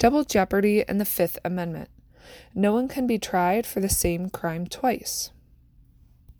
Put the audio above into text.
Double jeopardy and the Fifth Amendment. No one can be tried for the same crime twice.